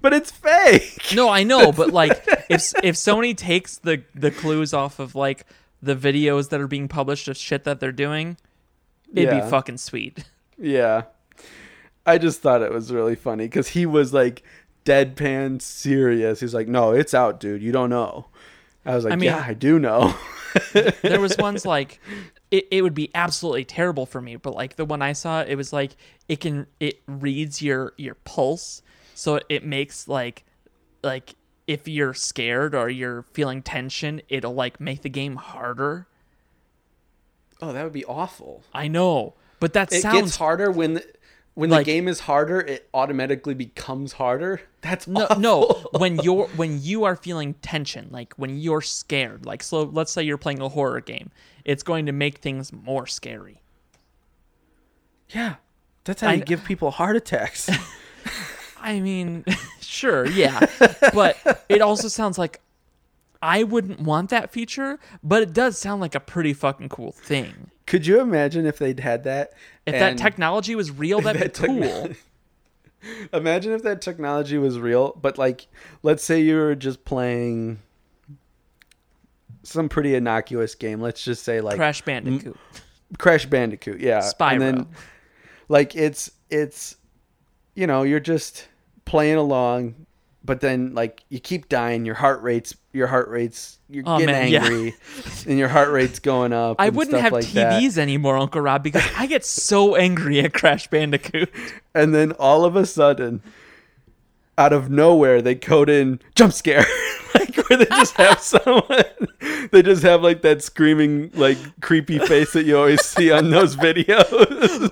But it's fake. No, I know, but like [LAUGHS] if if Sony takes the the clues off of like the videos that are being published of shit that they're doing, it'd Yeah. be fucking sweet. Yeah. I just thought it was really funny because he was like deadpan serious. He's like, no, it's out, dude. You don't know. I was like, I mean- yeah, I do know. [LAUGHS] There was ones [LAUGHS] like it, it would be absolutely terrible for me, but like the one I saw, it was like it can it reads your your pulse, so it makes like like if you're scared or you're feeling tension, it'll like make the game harder. oh, that would be awful. I know, but that It sounds gets harder when the, when Like- the game is harder. It automatically becomes harder. [LAUGHS] That's No, awful. no. When you're when you are feeling tension, like when you're scared, like so. Let's say you're playing a horror game, it's going to make things more scary. Yeah, that's how I- you give people heart attacks. [LAUGHS] I mean, [LAUGHS] sure, yeah, [LAUGHS] but it also sounds like I wouldn't want that feature, but it does sound like a pretty fucking cool thing. Could you imagine if they'd had that? If that technology was real, [LAUGHS] that'd that be cool. Imagine if that technology was real, but like, let's say you were just playing some pretty innocuous game. Let's just say like Crash Bandicoot, Crash Bandicoot, yeah. Spyro. And then, like, it's it's, you know, you're just playing along, but then like you keep dying. Your heart rates, your heart rates, you're Oh, getting man, yeah. angry, [LAUGHS] and your heart rate's going up. I wouldn't have like that. TVs anymore, Uncle Rob, because I get so angry at Crash Bandicoot. [LAUGHS] and then all of a sudden out of nowhere they code in jump scare [LAUGHS] like where they just have someone they just have like that screaming like creepy face that you always see on those videos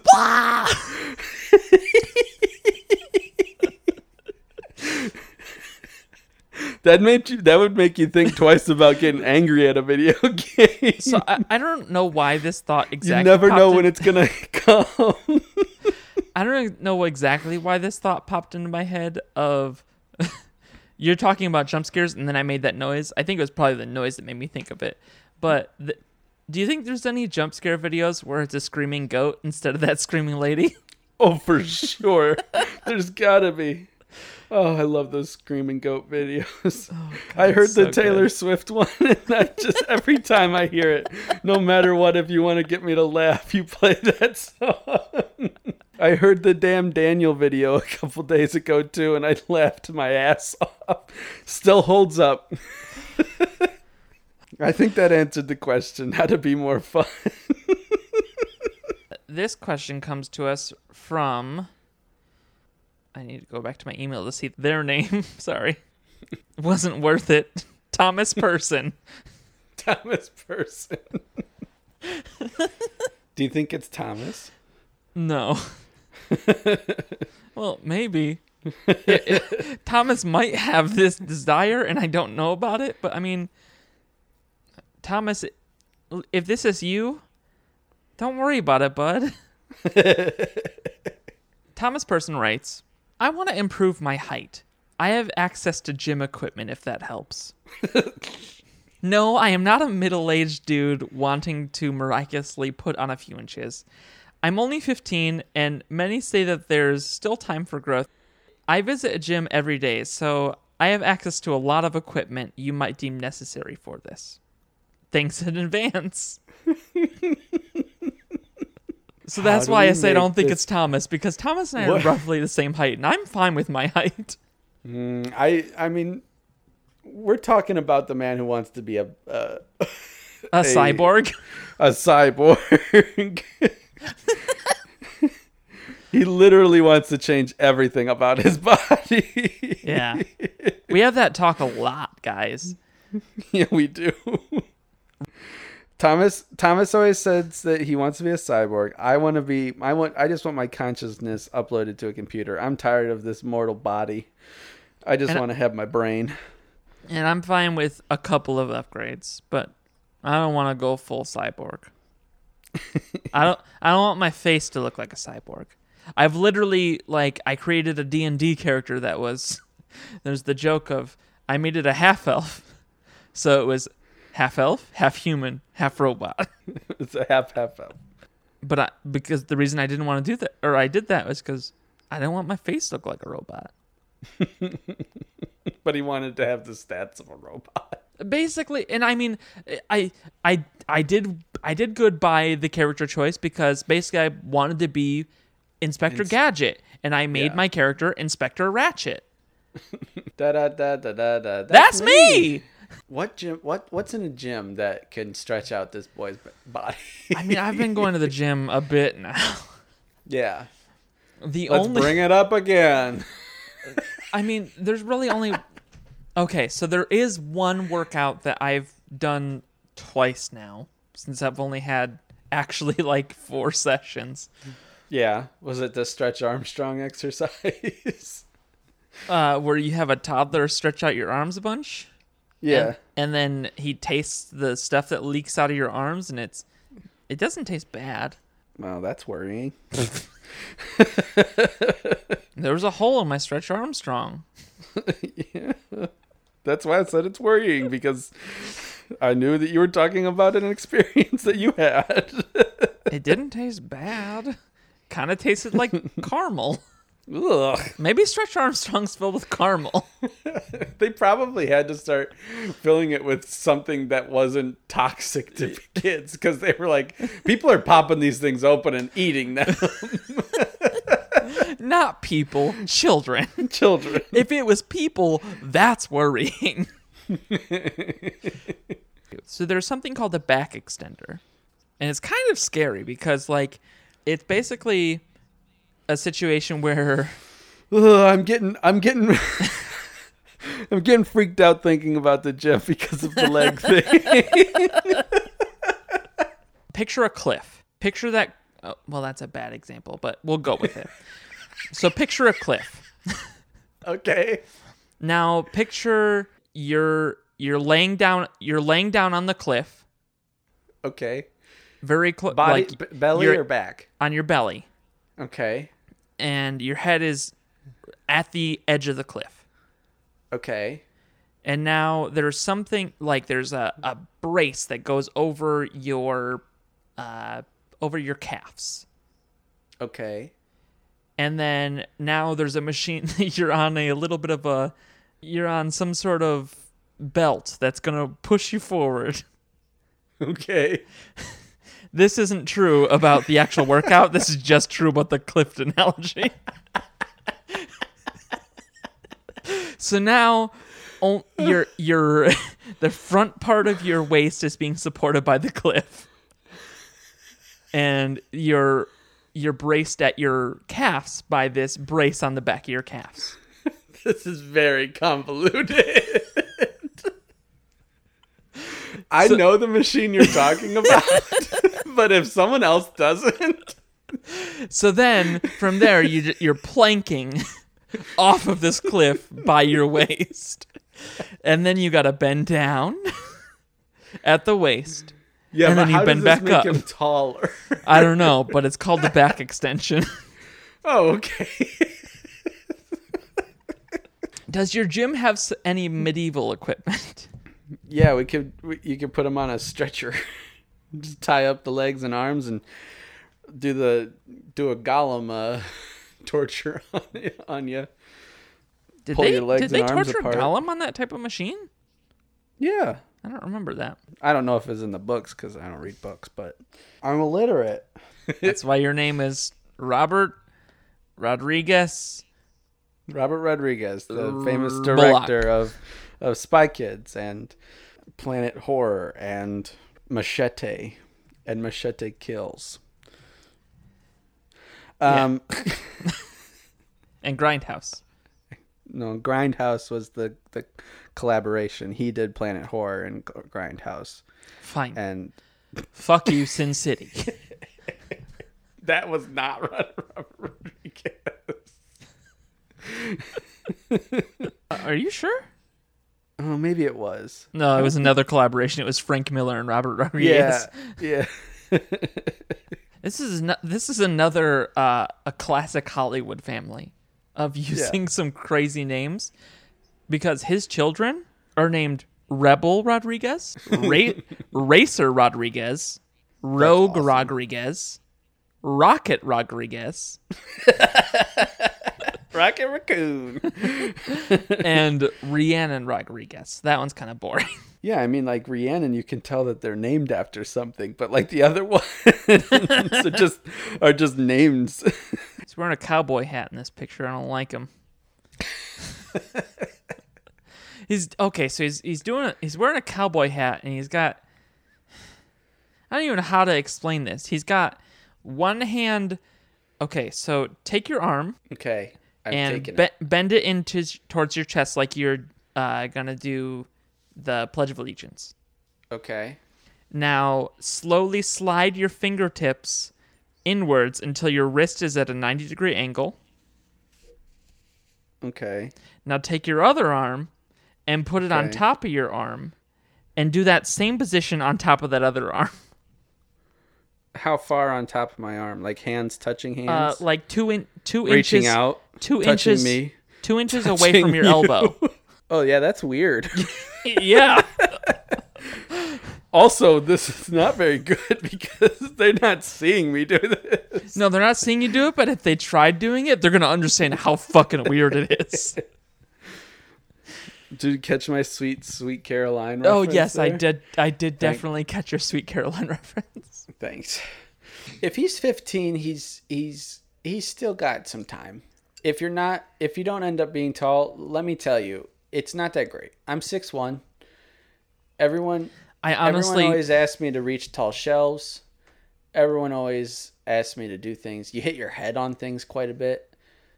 that made you that would make you think twice about getting angry at a video [LAUGHS] game So I, I don't know why this thought exactly. you never know popped when it's gonna [LAUGHS] come I don't know exactly why this thought popped into my head. Of [LAUGHS] you're talking about jump scares, and then I made that noise. I think it was probably the noise that made me think of it. But do you think there's any jump scare videos where it's a screaming goat instead of that screaming lady? Oh, for sure. There's gotta be. Oh, I love those screaming goat videos. Oh, [LAUGHS] I heard so the Taylor good. Swift one, [LAUGHS] and I just every time I hear it, no matter what, if you want to get me to laugh, you play [LAUGHS] that song. I heard the damn Daniel video a couple days ago too, and I laughed my ass off. Still holds up. I think that answered the question: how to be more fun. This question comes to us from. I need to go back to my email to see their name. [LAUGHS] Sorry, wasn't worth it. Thomas Person. [LAUGHS] Thomas person. Do you think it's Thomas? No. [LAUGHS] well, maybe. It- it- Thomas might have this desire and I don't know about it, but I mean, Thomas, if this is you, don't worry about it, bud. Thomas Person writes I want to improve my height. I have access to gym equipment if that helps. [LAUGHS] no, I am not a middle aged dude wanting to miraculously put on a few inches. I'm only 15, and many say that there's still time for growth. I visit a gym every day, so I have access to a lot of equipment you might deem necessary for this. Thanks in advance. [LAUGHS] so that's why I say I don't think this- it's Thomas, because Thomas and I What? are roughly the same height, and I'm fine with my [LAUGHS] height. Mm, I I mean, we're talking about the man who wants to be a a, A [LAUGHS] cyborg. a cyborg. he literally wants to change everything about his body. Yeah. [LAUGHS] We have that talk a lot, guys. yeah, we do. Thomas Thomas always says that he wants to be a cyborg. I want to be I want I just want my consciousness uploaded to a computer. I'm tired of this mortal body. I just And- want to have my brain. And I'm fine with a couple of upgrades, but I don't want to go full cyborg. I don't I don't want my face to look like a cyborg. I've literally like I created a D&D character that was [LAUGHS] there's the joke of I made it a half elf. [LAUGHS] So it was half elf, half human, half robot. [LAUGHS] it's a half half elf. But I, because the reason I didn't want to do that or I did that was cuz I didn't want my face to look like a robot. [LAUGHS] But he wanted to have the stats of a robot. basically and i mean i i i did i did good by the character choice because basically i wanted to be inspector Ins- gadget and i made Yeah. my character inspector ratchet [LAUGHS] Da da da da da da. that's, me What gym? What what's in a gym that can stretch out this boy's body? i mean i've been going to the gym a bit now yeah. the Let's only bring it up again. i mean there's really only okay so there is one workout that i've done twice now since i've only had actually like four sessions Yeah. Was it the stretch Armstrong exercise? uh, where you have a toddler stretch out your arms a bunch yeah. And, and then he tastes the stuff that leaks out of your arms, and it's it doesn't taste bad. Well, that's worrying. [LAUGHS] There was a hole in my Stretch Armstrong. yeah. [LAUGHS] That's why I said it's worrying because I knew that you were talking about an [LAUGHS] experience that you had. It didn't taste bad. Kind of tasted like caramel. Ugh. Maybe Stretch Armstrong's filled with caramel. [LAUGHS] They probably had to start filling it with something that wasn't toxic to [LAUGHS] kids because they were like, people are popping these things open and eating them. [LAUGHS] Not people, children. Children. If it was people, that's worrying. so there's something called the back extender. And it's kind of scary because like it's basically a situation where Ugh, I'm getting, I'm getting, [LAUGHS] I'm getting freaked out thinking about the gym because of the leg [LAUGHS] thing. picture a cliff. Picture that. Oh, well, that's a bad example, but we'll go with it. so picture a cliff. [LAUGHS] okay. Now picture you're you're laying down you're laying down on the cliff, Okay. very close, Body, like b- belly or back? on your belly, Okay. And your head is at the edge of the cliff. Okay. And now there's something like there's a, a brace that goes over your uh, over your calves. Okay. and then now there's a machine [LAUGHS] you're on a little bit of a you're on some sort of belt that's going to push you forward [LAUGHS] Okay. [LAUGHS] this isn't true about the actual workout. This is just true about the cliff analogy. [LAUGHS] So now on, your your [LAUGHS] the front part of your waist is being supported by the cliff and you're you're braced at your calves by this brace on the back of your calves. [LAUGHS] This is very convoluted. I know the machine you're talking about, but if someone else doesn't, So then from there you, you're planking off of this cliff by your waist. And then you got to bend down at the waist. yeah, And then you bend back up. him taller? I don't know, but it's called the back extension. oh, okay. Does your gym have any medieval equipment? yeah, we could. We, you could put him on a stretcher, just tie up the legs and arms, and do the do a Gollum uh, [LAUGHS] torture [LAUGHS] on, on you. Did Pull they your legs did they and arms torture apart. Gollum on that type of machine? Yeah, I don't remember that. I don't know if it's in the books because I don't read books, but I'm illiterate. [LAUGHS] That's why your name is Robert Rodriguez. Robert Rodriguez, the famous Bullock. director of of Spy Kids and Planet Horror and Machete and Machete Kills. Um, [LAUGHS] and Grindhouse. no, Grindhouse was the the collaboration. He did Planet Horror and Grindhouse, Fine. and Fuck you, Sin City. [LAUGHS] that was not Robert Rodriguez. [LAUGHS] Are you sure? Oh, maybe it was. No, it was [LAUGHS] another collaboration. It was Frank Miller and Robert Rodriguez. Yeah, yeah. [LAUGHS] This is no, this is another uh, a classic Hollywood family of using some crazy names because his children are named Rebel Rodriguez, [LAUGHS] Ra- Racer Rodriguez, Rogue Rodriguez, Rocket Rodriguez, Rocket Raccoon. [LAUGHS] and Rhiannon Rodriguez. That one's kind of boring. [LAUGHS] Yeah, I mean, like Rhiannon, you can tell that they're named after something, but like the other [LAUGHS] ones are just are just names. He's wearing a cowboy hat in this picture. I don't like him. he's okay. So he's he's doing a, he's wearing a cowboy hat and he's got. I don't even know how to explain this. He's got one hand. Okay, so take your arm okay, I'm and taking be- it. bend it into towards your chest like you're uh, gonna do the Pledge of Allegiance. Okay, Now, slowly slide your fingertips inwards until your wrist is at a 90 degree angle. okay, Now, take your other arm and put it on top of your arm and do that same position on top of that other arm. [LAUGHS] how far on top of my arm? Like hands touching Uh, hands, like two, in, two reaching inches. out, two touching inches. me. Two inches away from your you. elbow. [LAUGHS] Oh yeah, that's weird. [LAUGHS] [LAUGHS] yeah. also, this is not very good because they're not seeing me do this. No, they're not seeing you do it, but if they tried doing it, they're going to understand how fucking weird it is. Did you catch my sweet, sweet Caroline? Oh, yes, I did. I did definitely catch your Sweet Caroline reference. Thanks. If he's 15, he's he's he's still got some time. If you're not if you don't end up being tall, let me tell you, it's not that great. I'm 6'1. Everyone I honestly. everyone always asks me to reach tall shelves. Everyone always asks me to do things. You hit your head on things quite a bit.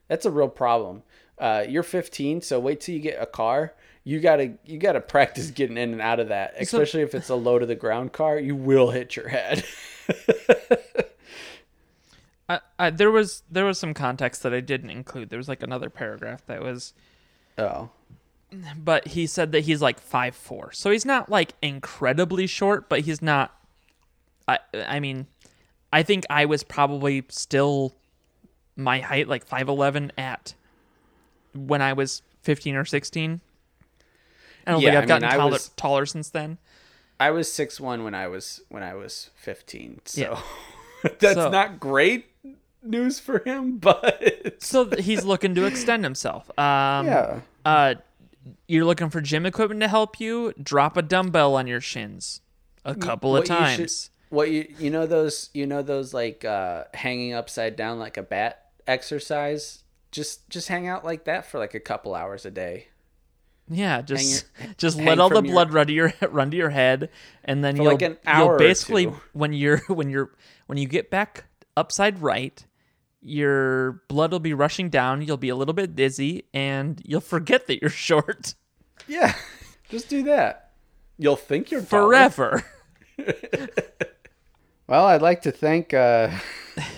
That's a real problem. Uh, you're 15, so wait till you get a car. You gotta you gotta practice getting in and out of that, especially if it's a low to the ground car. You will hit your head. [LAUGHS] I, I, there was there was some context that I didn't include. There was like another paragraph that was, oh, but he said that he's like five four, so he's not like incredibly short, but he's not. I I mean, I think I was probably still my height, like five eleven at when I was fifteen or sixteen. I don't Yeah, think I've I gotten mean, I taller, was- taller since then. I was six one when I was when I was 15. So Yeah. [LAUGHS] that's So- not great news for him, [LAUGHS] but So he's looking to extend himself. Um, yeah. uh you're looking for gym equipment to help you drop a dumbbell on your shins a couple of what should- times What you you know those you know those like uh hanging upside down like a bat exercise? Just just hang out like that for like a couple hours a day. Yeah just your- just hang let all the from your- blood run to your [LAUGHS] run to your head and then For you'll, like an you'll basically when you're [LAUGHS] when you're when you get back upside right your blood will be rushing down you'll be a little bit dizzy and you'll [LAUGHS] forget that you're short Yeah. Just do that. You'll think you're forever. Well, I'd like to thank uh,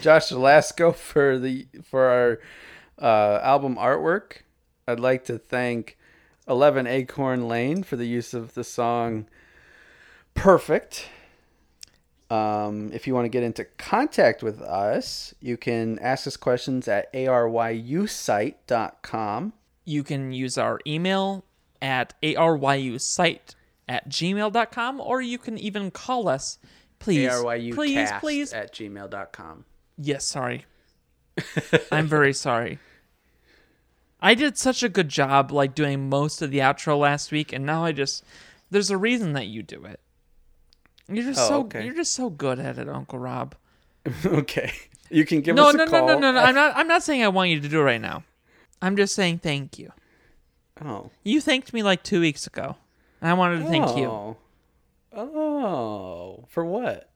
Josh Velasco for the for our uh, album artwork. I'd like to thank Eleven Acorn Lane for the use of the song "Perfect." Um, if you want to get into contact with us, you can ask us questions at aryusite.com. You can use our email at aryusite at gmail.com or you can even call us. Please, ARYU please, cast please. at gmail.com. Yes, sorry. [LAUGHS] I'm very sorry. I did such a good job like doing most of the outro last week and now I just there's a reason that you do it. You're just Oh, so okay. you're just so good at it, Uncle Rob. [LAUGHS] okay. You can give No, us a no, no, call. no, no, no. I'm not I'm not saying I want you to do it right now. I'm just saying thank you. Oh. You thanked me like 2 weeks ago. And I wanted to thank you. Oh. Oh, for what?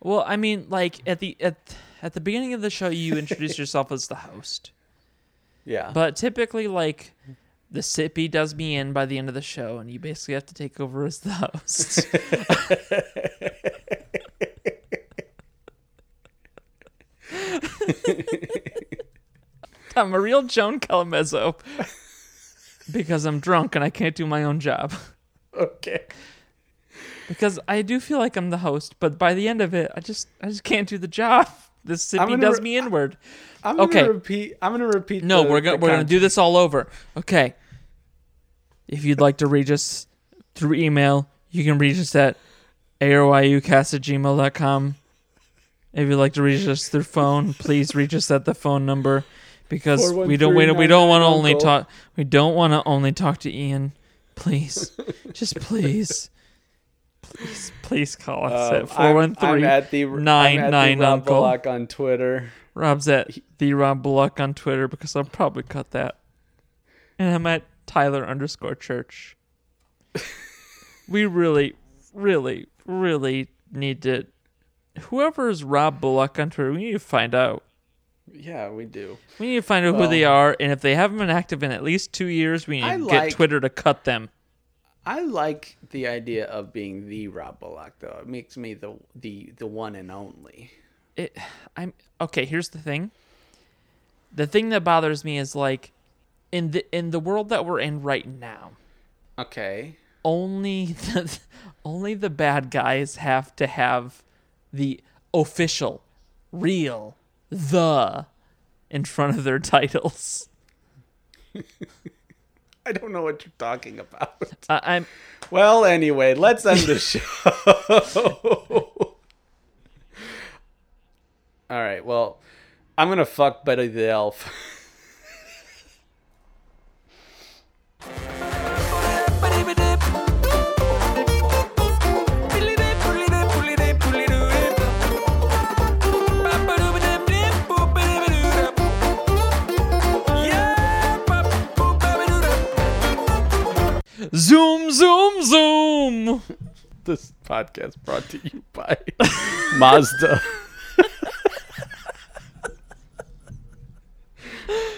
Well, I mean, like at the at at the beginning of the show, you introduced yourself as the host, Yeah. but typically, like the sippy does me in by the end of the show, and you basically have to take over as the host. [LAUGHS] I'm a real Joan Callamezzo because I'm drunk and I can't do my own job. okay. Because I do feel like I'm the host, but by the end of it, I just I just can't do the job. Sippy gonna does re- me inward. I'm gonna Okay. repeat. I'm gonna repeat. No, the- we're gonna we're gonna do this all over. Okay. If you'd like to reach us through email, you can reach us at aryucast at gmail.com. If you'd like to reach us through phone, please reach us at the phone number because we don't we don't, we don't want to only talk we don't want to only talk to Ian. Please, just please, please, please call us Um, at four I'm, I'm at the nine I'm at nine the Rob uncle. Bullock on Twitter. Rob's at the Rob Bullock on Twitter because I'll probably cut that. And I'm at Tyler underscore church. [LAUGHS] we really, really, really need to. Whoever is Rob Bullock on Twitter, we need to find out. Yeah, we do. We need to find out who they are, and if they haven't been active in at least two years, we need I to like- get Twitter to cut them. I like the idea of being the Rob Bullock, though. It makes me the the the one and only. It, I'm okay. Here's the thing. The thing that bothers me is like, in the in the world that we're in right now. Okay. only the, [LAUGHS] only the bad guys have to have the official, real, the in front of their titles. [LAUGHS] [LAUGHS] I don't know what you're talking about. Uh, I'm Well, anyway, let's end the show. [LAUGHS] All right. Well, I'm gonna fuck Betty the Elf. [LAUGHS] Zoom, zoom, zoom. [LAUGHS] This podcast brought to you by [LAUGHS] Mazda. [LAUGHS]